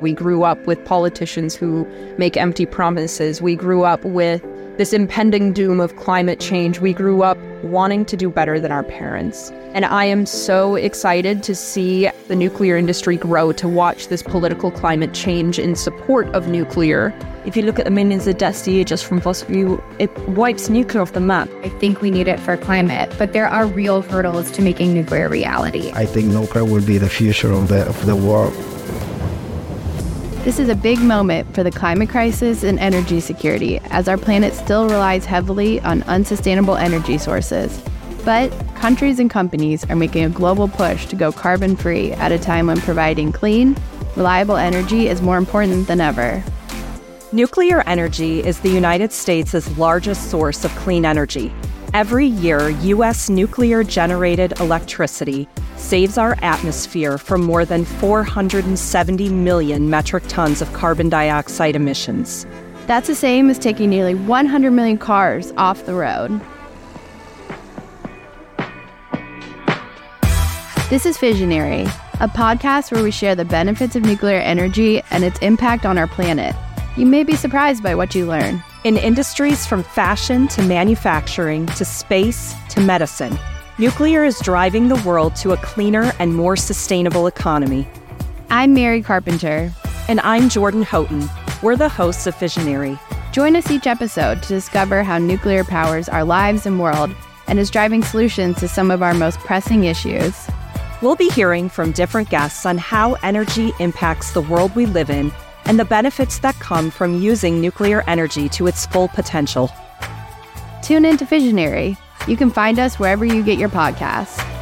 We grew up with politicians who make empty promises. We grew up with this impending doom of climate change. We grew up wanting to do better than our parents. And I am so excited to see the nuclear industry grow, to watch this political climate change in support of nuclear. If you look at the millions of deaths a year just from fossil fuel, it wipes nuclear off the map. I think we need it for climate, but there are real hurdles to making nuclear reality. I think nuclear will be the future of the, of the world. This is a big moment for the climate crisis and energy security, as our planet still relies heavily on unsustainable energy sources. But countries and companies are making a global push to go carbon free at a time when providing clean, reliable energy is more important than ever. Nuclear energy is the United States' largest source of clean energy. Every year, U.S. nuclear generated electricity saves our atmosphere from more than 470 million metric tons of carbon dioxide emissions. That's the same as taking nearly 100 million cars off the road. This is Fissionary, a podcast where we share the benefits of nuclear energy and its impact on our planet. You may be surprised by what you learn. In industries from fashion to manufacturing to space to medicine, nuclear is driving the world to a cleaner and more sustainable economy. I'm Mary Carpenter. And I'm Jordan Houghton. We're the hosts of Fissionary. Join us each episode to discover how nuclear powers our lives and world and is driving solutions to some of our most pressing issues. We'll be hearing from different guests on how energy impacts the world we live in and the benefits that come from using nuclear energy to its full potential. Tune in to Fissionary. You can find us wherever you get your podcasts.